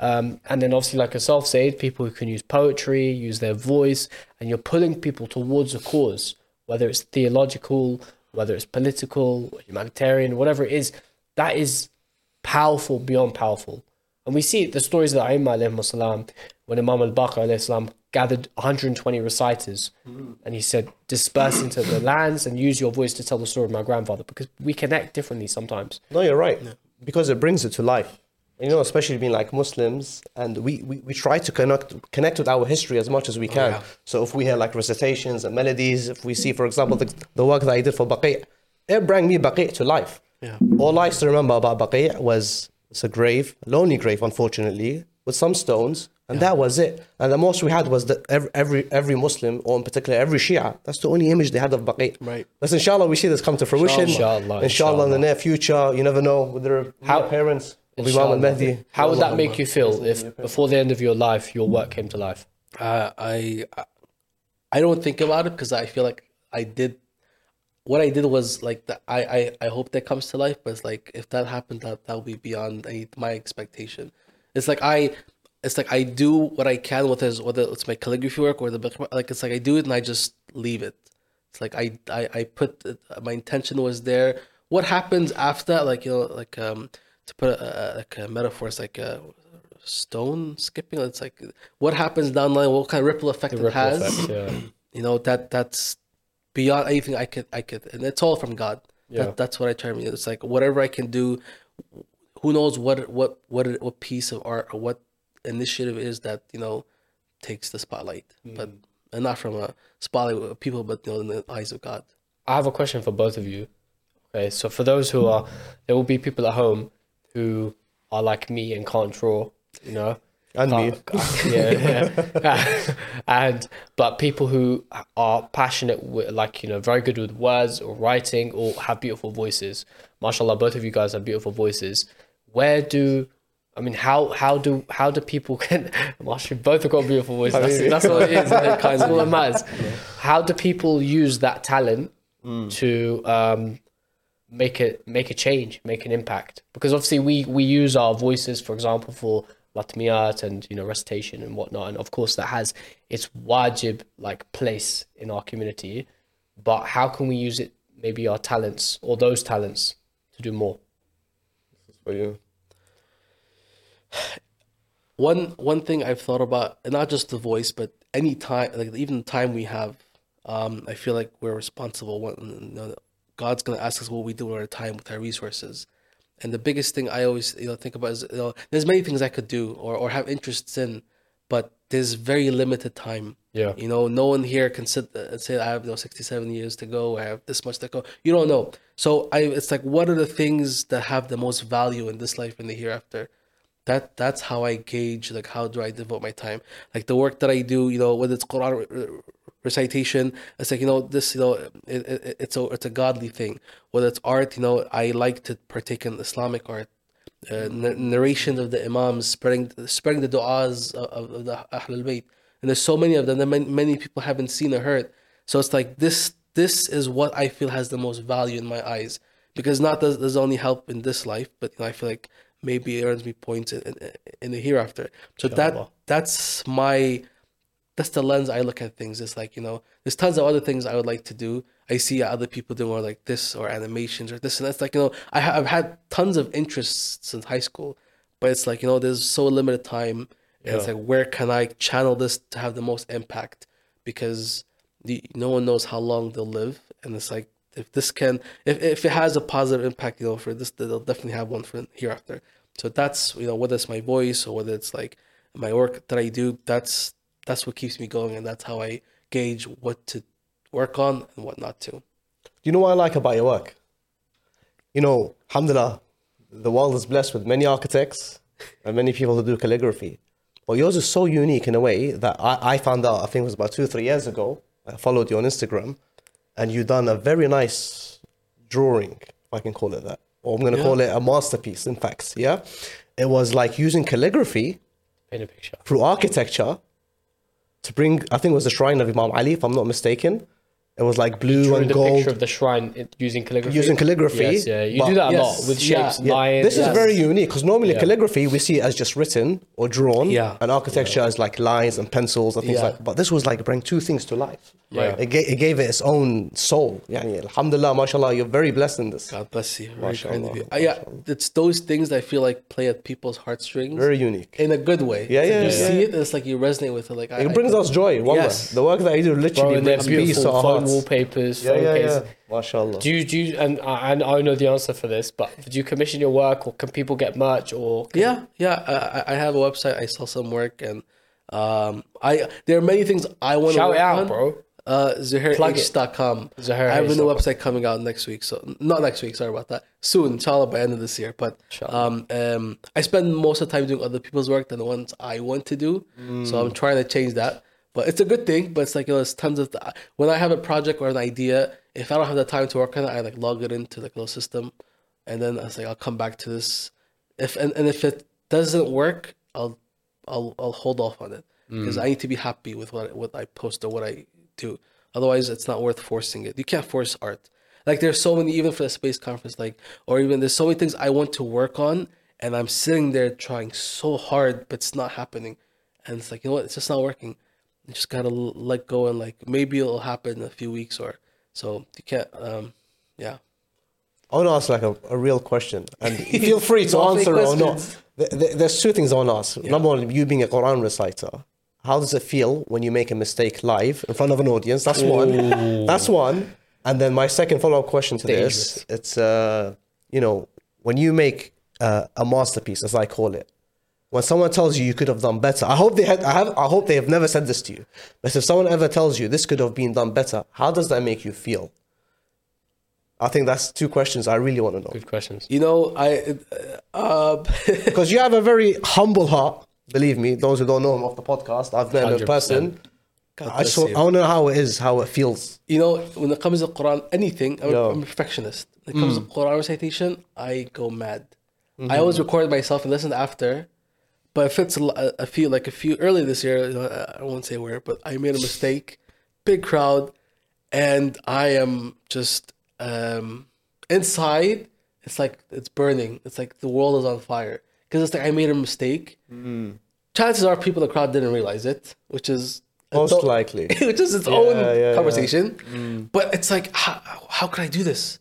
[SPEAKER 1] Um, and then obviously, like yourself said, people who can use poetry, use their voice, and you're pulling people towards a cause, whether it's theological, whether it's political, humanitarian, whatever it is, that is powerful beyond powerful. And we see the stories of the Aimma alayhim salam, when Imam al-Baqir alayhi salam gathered 120 reciters mm-hmm. and he said, disperse into the lands and use your voice to tell the story of my grandfather because we connect differently sometimes.
[SPEAKER 2] No, you're right. Because it brings it to life. You know, especially being like Muslims, and we, we, we try to connect connect with our history as much as we oh, can.
[SPEAKER 3] yeah.
[SPEAKER 2] So if we hear like recitations and melodies, if we see, for example, the, the work that I did for Baqi', it brought me Baqi' to life.
[SPEAKER 3] Yeah.
[SPEAKER 2] All I used to remember about Baqi' was it's a grave, a lonely grave, unfortunately, with some stones, and that was it. And the most we had was that every, every every Muslim, or in particular every Shia, that's the only image they had of Baqi'.
[SPEAKER 3] Right.
[SPEAKER 2] But inshallah, we see this come to fruition.
[SPEAKER 1] Inshallah,
[SPEAKER 2] Inshallah, in the near future, you never know with the
[SPEAKER 1] How-
[SPEAKER 2] How, parents of Imam
[SPEAKER 1] Inshallah.
[SPEAKER 2] al Mahdi.
[SPEAKER 1] How would that make you feel if before the end of your life your work came to life?
[SPEAKER 3] Uh, I I don't think about it because I feel like I did what I did was like the, I, I I hope that comes to life, but it's like if that happened, that that would be beyond any, my expectation. It's like I it's like I do what I can with his whether it's my calligraphy work or the book like it's like I do it and I just leave it. It's like I I, I put it- my intention was there. What happens after that? Like you know like um to put a, a, like a metaphor, it's like a stone skipping. It's like what happens down the line, what kind of ripple effect it
[SPEAKER 1] Ripple
[SPEAKER 3] has.
[SPEAKER 1] effect, yeah. *clears throat*
[SPEAKER 3] You know that that's beyond anything I could I could, and it's all from God.
[SPEAKER 1] Yeah.
[SPEAKER 3] That, that's what I try to mean. It's like whatever I can do. Who knows what what what what piece of art or what initiative is that you know takes the spotlight, hmm. but and not from a spotlight of people, but you know in the eyes of God.
[SPEAKER 1] I have a question for both of you. Okay, so for those who are, there will be people at home who are like me and can't draw, you know,
[SPEAKER 2] And me. *laughs* *laughs*
[SPEAKER 1] Yeah, yeah. and but people who are passionate, with, like you know, very good with words or writing or have beautiful voices. Mashallah, both of you guys have beautiful voices. Where do I mean, how how do how do people *laughs* can? Mashallah, both have got beautiful voices. That's, that's what it is. That's all that matters. How do people use that talent to um, make a make a change, make an impact. Because obviously we we use our voices, for example, for latmiyat and you know recitation and whatnot, and of course that has its wajib like place in our community. But how can we use it? Maybe our talents or those talents to do more.
[SPEAKER 2] For you. *sighs*
[SPEAKER 3] one one thing I've thought about, and not just the voice, but any time, like even the time we have, um, I feel like we're responsible. When you know, God's gonna ask us what we do with our time, with our resources, and the biggest thing I always you know think about is you know there's many things I could do or or have interests in, but there's very limited time.
[SPEAKER 1] Yeah.
[SPEAKER 3] You know, no one here can sit and say I have you know 67 years to go. I have this much to go. You don't know. So I, it's like, what are the things that have the most value in this life and the hereafter? That that's how I gauge like how do I devote my time. Like the work that I do, you know, whether it's Quran recitation, it's like you know this, you know, it, it, it's a it's a godly thing. Whether it's art, you know, I like to partake in Islamic art uh, n- narration of the imams spreading spreading the du'as of, of the Ahlul Bayt. And there's so many of them that many, many people haven't seen or heard. So it's like this this is what I feel has the most value in my eyes. Because not does does only help in this life, but you know, I feel like maybe it earns me points in, in, in the hereafter. So that that's my that's the lens I look at things. It's like, you know, there's tons of other things I would like to do. I see other people doing more like this or animations or this and that's like, you know, I have, I've had tons of interests since high school, but it's like, you know, there's so limited time. And it's like, where can I channel this to have the most impact? Because the, no one knows how long they'll live. And it's like, if this can, if, if it has a positive impact, you know, for this, they'll definitely have one for hereafter. So that's, you know, whether it's my voice or whether it's like my work that I do, that's, that's what keeps me going. And that's how I gauge what to work on and what not to.
[SPEAKER 2] Do you know what I like about your work? You know, alhamdulillah, the world is blessed with many architects and many people who do calligraphy. But yours is so unique in a way that I, I found out, I think it was about two or three years ago. I followed you on Instagram and you done a very nice drawing, if I can call it that. Or I'm going to
[SPEAKER 3] Yeah.
[SPEAKER 2] call it a masterpiece, in fact. Yeah. It was like using calligraphy
[SPEAKER 1] Paint a picture.
[SPEAKER 2] through architecture to bring, I think it was the shrine of Imam Ali, if I'm not mistaken. It was like blue
[SPEAKER 1] Drew
[SPEAKER 2] and
[SPEAKER 1] the
[SPEAKER 2] gold.
[SPEAKER 1] picture of the shrine in- using calligraphy.
[SPEAKER 2] Using calligraphy,
[SPEAKER 1] Yes, yeah, you
[SPEAKER 2] but-
[SPEAKER 1] do that a
[SPEAKER 3] Yes,
[SPEAKER 1] lot with
[SPEAKER 3] yeah,
[SPEAKER 1] shapes,
[SPEAKER 2] Yeah,
[SPEAKER 1] lions.
[SPEAKER 2] This is
[SPEAKER 3] Yes.
[SPEAKER 2] very unique because normally
[SPEAKER 1] Yeah.
[SPEAKER 2] calligraphy we see it as just written or drawn,
[SPEAKER 3] Yeah.
[SPEAKER 2] and architecture as like lines and pencils and things
[SPEAKER 3] Yeah.
[SPEAKER 2] like. But this was like bring two things to life.
[SPEAKER 1] Yeah.
[SPEAKER 2] It, ga- it gave it its own soul. Yani, alhamdulillah, mashallah, you're very blessed in this.
[SPEAKER 3] God bless you. Very
[SPEAKER 2] Mashallah,
[SPEAKER 3] kind you. Uh, yeah, it's those things that I feel like play at people's heartstrings
[SPEAKER 2] Very unique.
[SPEAKER 3] in a good way.
[SPEAKER 2] Yeah,
[SPEAKER 3] It's like
[SPEAKER 2] yeah,
[SPEAKER 3] You
[SPEAKER 2] yeah,
[SPEAKER 3] see
[SPEAKER 2] yeah.
[SPEAKER 3] it, it's like you resonate with it. Like I,
[SPEAKER 2] It brings
[SPEAKER 3] I,
[SPEAKER 2] us joy. Wallah.
[SPEAKER 3] Yes.
[SPEAKER 2] The work that I do literally
[SPEAKER 1] and they're
[SPEAKER 2] brings peace to
[SPEAKER 1] beautiful
[SPEAKER 2] our hearts.
[SPEAKER 1] Wallpapers,
[SPEAKER 2] Yeah,
[SPEAKER 1] phone
[SPEAKER 2] yeah,
[SPEAKER 1] cases.
[SPEAKER 2] yeah. Mashallah.
[SPEAKER 1] Do you, do you, and I, and I know the answer for this, but do you commission your work or can people get merch or? Can,
[SPEAKER 3] Yeah, yeah. I, I- I have a website. I sell some work, and um, I there are many things I want to
[SPEAKER 1] Shout
[SPEAKER 3] work
[SPEAKER 1] out,
[SPEAKER 3] on.
[SPEAKER 1] bro.
[SPEAKER 3] Uh,
[SPEAKER 1] Plug it.
[SPEAKER 3] ZuhairH.com.
[SPEAKER 1] Zuhair
[SPEAKER 3] I have a new website coming out next week. So not next week. Sorry about that. Soon, inshallah, by end of this year. But um, um, I spend most of the time doing other people's work than the ones I want to do. So I'm trying to change that. But it's a good thing. But it's like you know, there's tons of when I have a project or an idea. If I don't have the time to work on it, I like log it into like little system, and then I was like, I'll come back to this. If and, and if it doesn't work, I'll I'll I'll hold off on it because mm. I need to be happy with what what I post or what I do. Otherwise, it's not worth forcing it. You can't force art. Like there's so many, even for the space conference, like or even there's so many things I want to work on, and I'm sitting there trying so hard, but it's not happening. And it's like you know what, it's just not working. You just gotta let go and like maybe it'll happen in a few weeks or so. You can't. Um, yeah.
[SPEAKER 2] I want to ask like a, a real question, and *laughs* feel free to answer or not.
[SPEAKER 3] questions.
[SPEAKER 2] Th- th- There's two things I want to ask. Number one, you being a Quran reciter, how does it feel when you make a mistake live in front of an audience? That's one. That's one. And then my second follow-up question to this, it's uh, you know, when you make uh, a masterpiece, as I call it, when someone tells you you could have done better, I hope they had, I have, I hope they have never said this to you. But if someone ever tells you this could have been done better, how does that make you feel? I think that's two questions I really want to know.
[SPEAKER 1] Good questions.
[SPEAKER 3] You know, I. Uh, uh *laughs*
[SPEAKER 2] Because you have a very humble heart. Believe me, those who don't know him off the podcast, I've met him in person.
[SPEAKER 3] God
[SPEAKER 2] I just want. I want to know how it is, how it feels.
[SPEAKER 3] you know, when it comes to Quran, anything, I'm,
[SPEAKER 2] Yeah.
[SPEAKER 3] I'm a perfectionist. When it comes to mm. Quran recitation, I go mad. Mm-hmm. I always record myself and listen after. But if it's a, a few, like a few early this year, I won't say where, but I made a mistake, big crowd, and I am just, um, inside it's like it's burning. It's like the world is on fire because it's like I made a mistake.
[SPEAKER 2] Mm.
[SPEAKER 3] Chances are people in the crowd didn't realize it, which is
[SPEAKER 2] Most
[SPEAKER 3] own-
[SPEAKER 2] likely. *laughs*
[SPEAKER 3] which is its
[SPEAKER 2] Yeah,
[SPEAKER 3] own
[SPEAKER 2] yeah, yeah.
[SPEAKER 3] conversation. But it's like, how, how could I do this?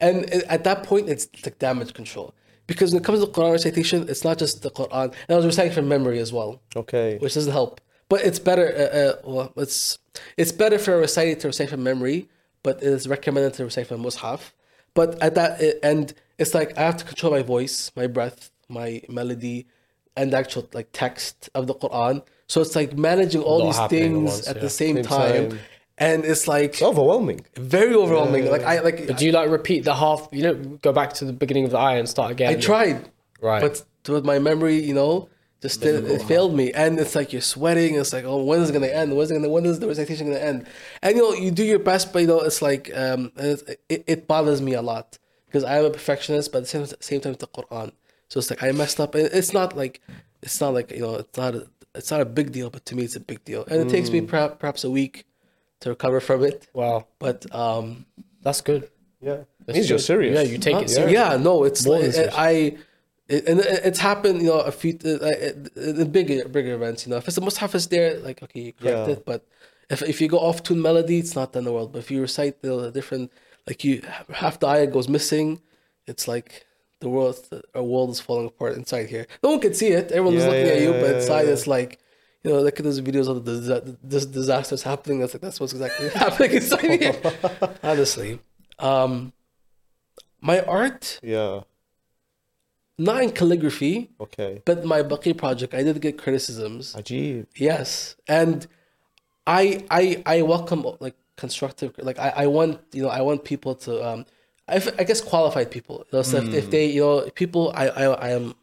[SPEAKER 3] And at that point, it's like damage control. Because when it comes to Quran recitation, it's not just the Quran. And I was reciting from memory as well,
[SPEAKER 2] Okay.
[SPEAKER 3] which doesn't help. But it's better. Uh, uh, well, it's it's better for a reciter to recite from memory, but it is recommended to recite from mushaf. But at that and it's like I have to control my voice, my breath, my melody, and the actual like text of the Quran. So it's like managing all these things
[SPEAKER 1] once,
[SPEAKER 3] at
[SPEAKER 1] yeah.
[SPEAKER 3] the same
[SPEAKER 2] Same
[SPEAKER 3] time.
[SPEAKER 2] time.
[SPEAKER 3] And it's like
[SPEAKER 2] It's overwhelming.
[SPEAKER 3] very overwhelming. Like I like but
[SPEAKER 1] Do you like repeat the half? You know, go back to the beginning of the ayah and start again.
[SPEAKER 3] I tried,
[SPEAKER 1] Right.
[SPEAKER 3] but with my memory, you know, just did, it failed me. And it's like you're sweating. It's like, oh, when is it gonna end? When is it gonna? When is the recitation gonna end? And you know, you do your best, but you know, it's like um, it's, it, it bothers me a lot because I am a perfectionist, but at the same, same time, it's the Quran. So it's like I messed up. And It's not like it's not like you know, it's not a, it's not a big deal, but to me, it's a big deal. And it takes me perhaps, perhaps a week to recover from it.
[SPEAKER 1] wow,
[SPEAKER 3] But um,
[SPEAKER 1] that's good.
[SPEAKER 2] Yeah.
[SPEAKER 1] That's
[SPEAKER 2] means you're serious.
[SPEAKER 1] Yeah, you take
[SPEAKER 2] Huh?
[SPEAKER 1] it seriously.
[SPEAKER 3] yeah, no, it's
[SPEAKER 1] More
[SPEAKER 3] like,
[SPEAKER 1] than serious.
[SPEAKER 3] I, it, and it- it's happened, you know, a few uh, uh, bigger bigger events. You know, if it's the mushaf is there, like okay, you correct
[SPEAKER 2] Yeah.
[SPEAKER 3] it. But if if you go off tune melody, it's not the end of the world. But if you recite the different, like you half the ayah goes missing, it's like the world, our world is falling apart inside here. No one can see it. Everyone's
[SPEAKER 2] Yeah,
[SPEAKER 3] looking
[SPEAKER 2] yeah,
[SPEAKER 3] at you,
[SPEAKER 2] yeah,
[SPEAKER 3] but
[SPEAKER 2] yeah,
[SPEAKER 3] inside
[SPEAKER 2] yeah.
[SPEAKER 3] it's like. You know, look at those videos of the this disasters happening. That's like that's what's exactly *laughs* happening inside here. *laughs* Honestly, um, my art
[SPEAKER 2] Yeah.
[SPEAKER 3] not in calligraphy,
[SPEAKER 2] Okay.
[SPEAKER 3] but my Baqi project, I did get criticisms.
[SPEAKER 2] Ajib.
[SPEAKER 3] Yes, and I I I welcome like constructive. Like I, I want you know I want people to um I, f- I guess qualified people. You know, so if, if they you know people I I I am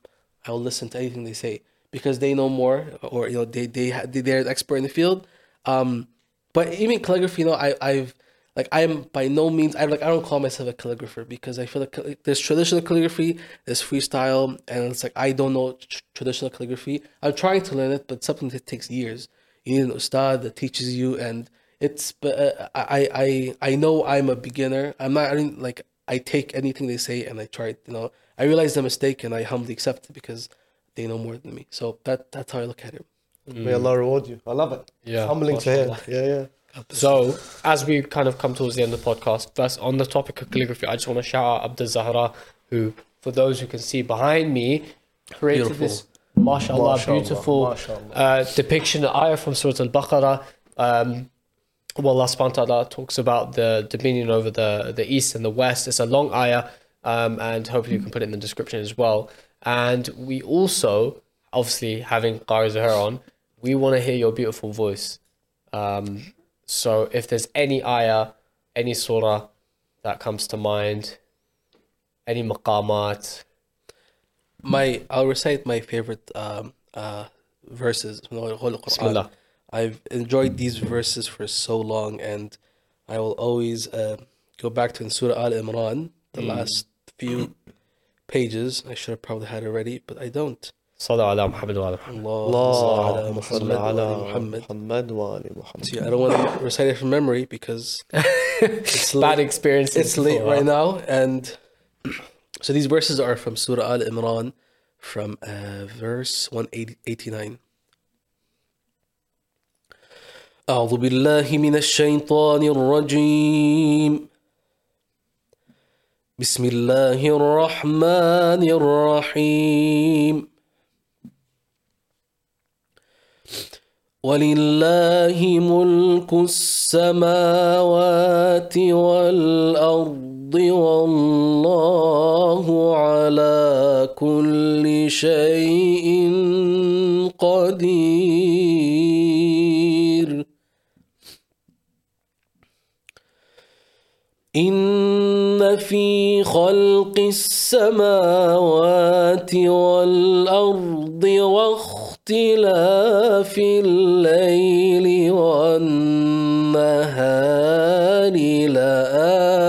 [SPEAKER 3] I will listen to anything they say because they know more or you know they they they're an expert in the field. Um, but even calligraphy, you know, I I've like I'm by no means I like I don't call myself a calligrapher because I feel like there's traditional calligraphy, there's freestyle, and it's like I don't know tr- traditional calligraphy. I'm trying to learn it, but something that takes years. You need an ustad that teaches you, and it's uh, I I I know I'm a beginner. I'm not I didn't, like I take anything they say and I try. You know, I realize the mistake and I humbly accept it because they know more than me. So that that's how I look at it.
[SPEAKER 2] May Allah reward you. I love it.
[SPEAKER 1] Yeah,
[SPEAKER 2] Humbling to hear. Yeah, yeah.
[SPEAKER 1] So, as we kind of come towards the end of the podcast, first on the topic of calligraphy, I just want to shout out Abdul Zahra, who, for those who can see behind me, created
[SPEAKER 3] Beautiful.
[SPEAKER 1] this, mashallah,
[SPEAKER 2] Mashallah,
[SPEAKER 1] beautiful
[SPEAKER 2] mashallah.
[SPEAKER 1] Uh, depiction, ayah from Surah Al Baqarah. Um, well, Allah subhanahu wa ta'ala talks about the dominion over the, the east and the west. It's a long ayah, um, and hopefully you can put it in the description as well. And we also, obviously, having Qari Zuhair on, we want to hear your beautiful voice. Um, so if there's any ayah, any surah that comes to mind, any maqamat,
[SPEAKER 3] my I'll recite my favorite um uh verses from the Holy Quran.
[SPEAKER 1] Bismillah.
[SPEAKER 3] I've enjoyed these verses for so long and I will always uh, go back to in Surah Al Imran, the last few pages. I should have probably had it already, but I don't.
[SPEAKER 1] Sallallahu ala Muhammad wa ala Muhammad.
[SPEAKER 3] Allah
[SPEAKER 2] اللهم صل
[SPEAKER 3] Muhammad wa ala
[SPEAKER 2] على
[SPEAKER 3] Muhammad.
[SPEAKER 2] محمد وآل محمد.
[SPEAKER 3] See, I don't want to *laughs* recite it from memory because it's
[SPEAKER 1] Bad
[SPEAKER 3] late,
[SPEAKER 1] experiences.
[SPEAKER 3] it's late
[SPEAKER 1] before,
[SPEAKER 3] right
[SPEAKER 1] huh?
[SPEAKER 3] now. And *clears throat* so these verses are from Surah Al Imran from uh, verse 189. أعوذ بالله من الشيطان الرجيم بسم الله الرحمن الرحيم. ولله ملك السماوات والأرض والله على كل شيء قدير. إن في خلق السماوات والأرض واختلاف الليل والنهار لآيات.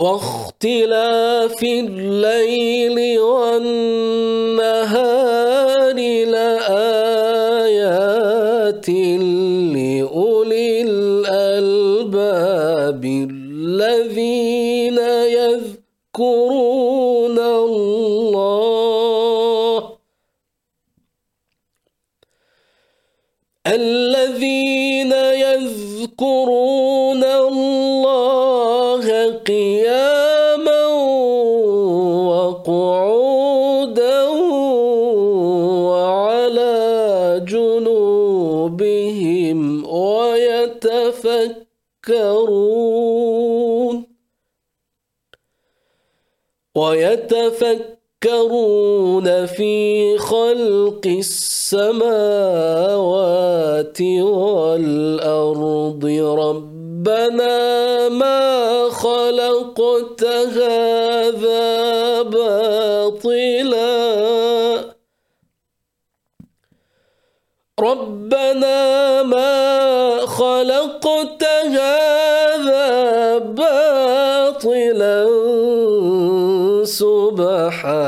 [SPEAKER 3] واختلاف الليل ويتفكرون ويتفكرون في خلق السماوات والأرض. ربنا ما خلقت هذا باطلا. ربنا ما خلقت هذا باطلا سبحانك.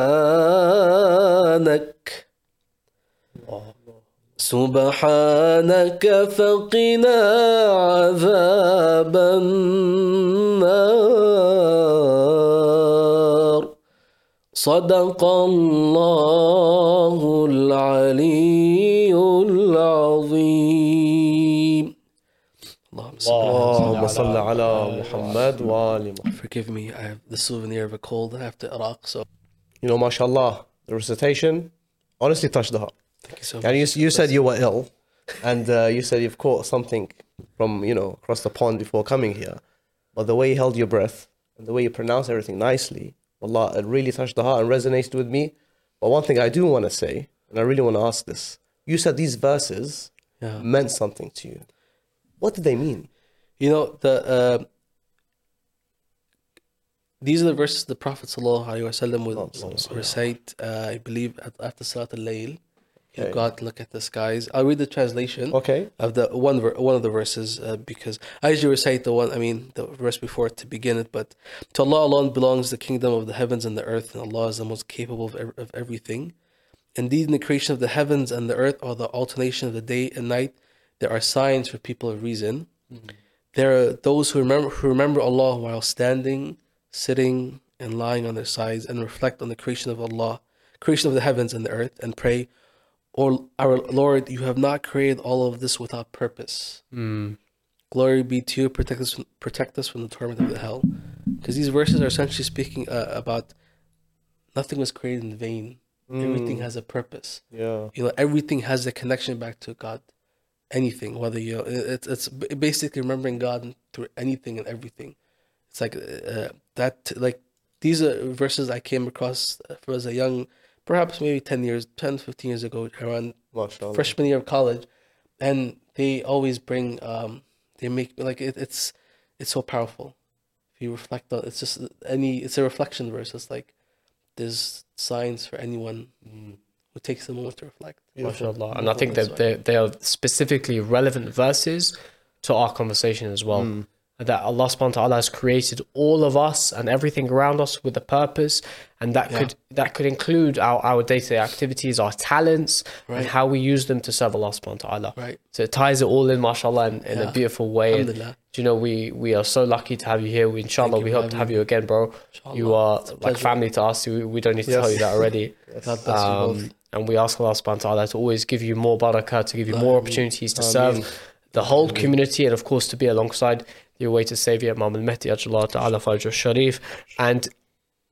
[SPEAKER 3] سبحانك فقنا عذاب النار. صدق الله العلي العظيم اللهم صل
[SPEAKER 2] اللهم صل على محمد وآل محمد.
[SPEAKER 3] Forgive me, I have the souvenir of a cold. I have to Iraq, so
[SPEAKER 2] You know, mashallah, the recitation honestly touched the heart.
[SPEAKER 3] thank you so much.
[SPEAKER 2] And you, you said you were ill, and uh, you said you've caught something from, you know, across the pond before coming here. But the way you held your breath and the way you pronounced everything nicely, Allah, it really touched the heart and resonated with me. But one thing I do want to say, and I really want to ask this you said these verses
[SPEAKER 3] Yeah.
[SPEAKER 2] meant something to you. What did they mean?
[SPEAKER 3] You know the uh, these are the verses the Prophet sallallahu alaihi wasallam would
[SPEAKER 2] Sallallahu
[SPEAKER 3] recite. Uh, I believe at, after Salat al-Layl. You
[SPEAKER 2] Okay.
[SPEAKER 3] God look at the skies. I'll read the translation
[SPEAKER 2] Okay.
[SPEAKER 3] of the one one of the verses uh, because I usually recite the one. I mean the verse before to begin it. But to Allah alone belongs the kingdom of the heavens and the earth, and Allah is the most capable of, ev- of everything. Indeed, in the creation of the heavens and the earth, or the alternation of the day and night, there are signs for people of reason. There are those who remember who remember Allah while standing, sitting, and lying on their sides, and reflect on the creation of Allah, creation of the heavens and the earth, and pray, "O our Lord, you have not created all of this without purpose. Glory be to you. Protect us, protect us from the torment of the hell." Because these verses are essentially speaking uh, about nothing was created in vain. Everything has a purpose
[SPEAKER 2] Yeah.
[SPEAKER 3] you know everything has a connection back to god anything whether you it- it's it's basically remembering god through anything and everything it's like uh, that like these are verses i came across as a young perhaps maybe 10 years 10 15 years ago around
[SPEAKER 2] MashaAllah.
[SPEAKER 3] freshman year of college and they always bring um they make like it, it's it's so powerful if you reflect on it's just any it's a reflection verse it's like there's signs for anyone who takes a moment to reflect
[SPEAKER 1] MashaAllah. And I think that they, they are specifically relevant verses to our conversation as well. That Allah subhanahu wa ta'ala has created all of us and everything around us with a purpose. And that could that could include our, our day-to-day activities, our talents, and how we use them to serve Allah subhanahu wa ta'ala.
[SPEAKER 3] Right.
[SPEAKER 1] So it ties it all in, mashallah, in, in a beautiful way. And, you know, we, we are so lucky to have you here. We, inshallah, we hope to have you again, bro. You are like family to us. We, we don't need to tell you that already. *laughs*
[SPEAKER 3] God bless you both.
[SPEAKER 1] Um, and we ask Allah subhanahu wa ta'ala to always give you more barakah, to give you more opportunities to serve the whole community and of course to be alongside the awaited Savior Imam al-Mahdi AjAllah ta'ala Fajr Sharif and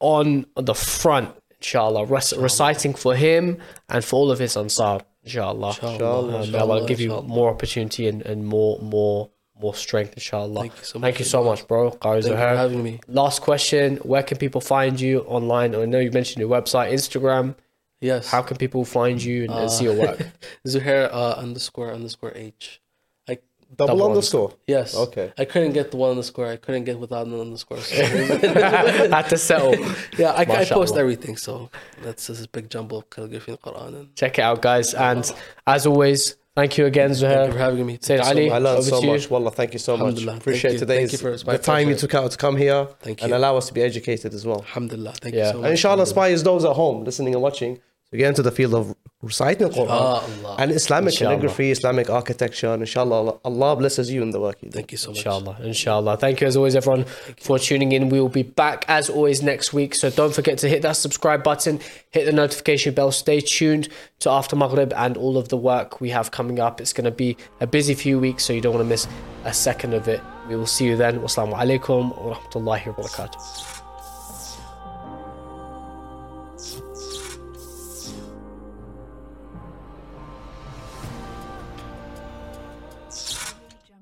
[SPEAKER 1] on the front inshallah rec- reciting for him and for all of his ansar inshallah,
[SPEAKER 3] Inshallah,
[SPEAKER 1] Uh, may Allah give you
[SPEAKER 3] inshallah.
[SPEAKER 1] more opportunity and, and more more more strength inshallah
[SPEAKER 3] Thank you so
[SPEAKER 1] thank
[SPEAKER 3] much.
[SPEAKER 1] you so much bro Qari
[SPEAKER 3] Thank you for having me.
[SPEAKER 1] last question where can people find you online I know you mentioned your website Instagram
[SPEAKER 3] Yes.
[SPEAKER 1] how can people find you and, and see your work *laughs*
[SPEAKER 3] Zuhair uh, underscore underscore H.
[SPEAKER 2] Double,
[SPEAKER 1] Double
[SPEAKER 2] underscore.
[SPEAKER 3] yes.
[SPEAKER 2] Okay.
[SPEAKER 3] I couldn't get the one underscore. I couldn't get without an underscore. So *laughs*
[SPEAKER 1] had to settle *laughs*
[SPEAKER 3] yeah, I, I post everything. So that's this big jumble of calligraphy in the Quran. And
[SPEAKER 1] check it out guys and as always thank you again Zuhair.
[SPEAKER 3] thank you for having me.
[SPEAKER 1] Sayyid
[SPEAKER 3] Thank
[SPEAKER 1] Ali.
[SPEAKER 3] so
[SPEAKER 2] I learned so much. Wallah, thank you so much. Appreciate today's
[SPEAKER 3] Thank you for- it's my
[SPEAKER 2] the time you took out to come here
[SPEAKER 3] Thank you.
[SPEAKER 2] and allow us to be educated as well.
[SPEAKER 3] Alhamdulillah. Thank
[SPEAKER 1] Yeah.
[SPEAKER 3] you so much.
[SPEAKER 2] And inshallah inspires those at home listening and watching to get into the field of reciting the Quran,
[SPEAKER 3] Inshallah.
[SPEAKER 2] and Islamic
[SPEAKER 1] Inshallah.
[SPEAKER 2] calligraphy, Islamic architecture, and inshallah, Allah- Allah blesses you in the work you do.
[SPEAKER 3] Thank you so much.
[SPEAKER 1] Inshallah, inshallah. Thank you as always, everyone, for tuning in. We will be back as always next week. So don't forget to hit that subscribe button, hit the notification bell. Stay tuned to After Maghrib and all of the work we have coming up. It's going to be a busy few weeks, so you don't want to miss a second of it. We will see you then. Wassalamu alaikum wa rahmatullahi wa barakatuh.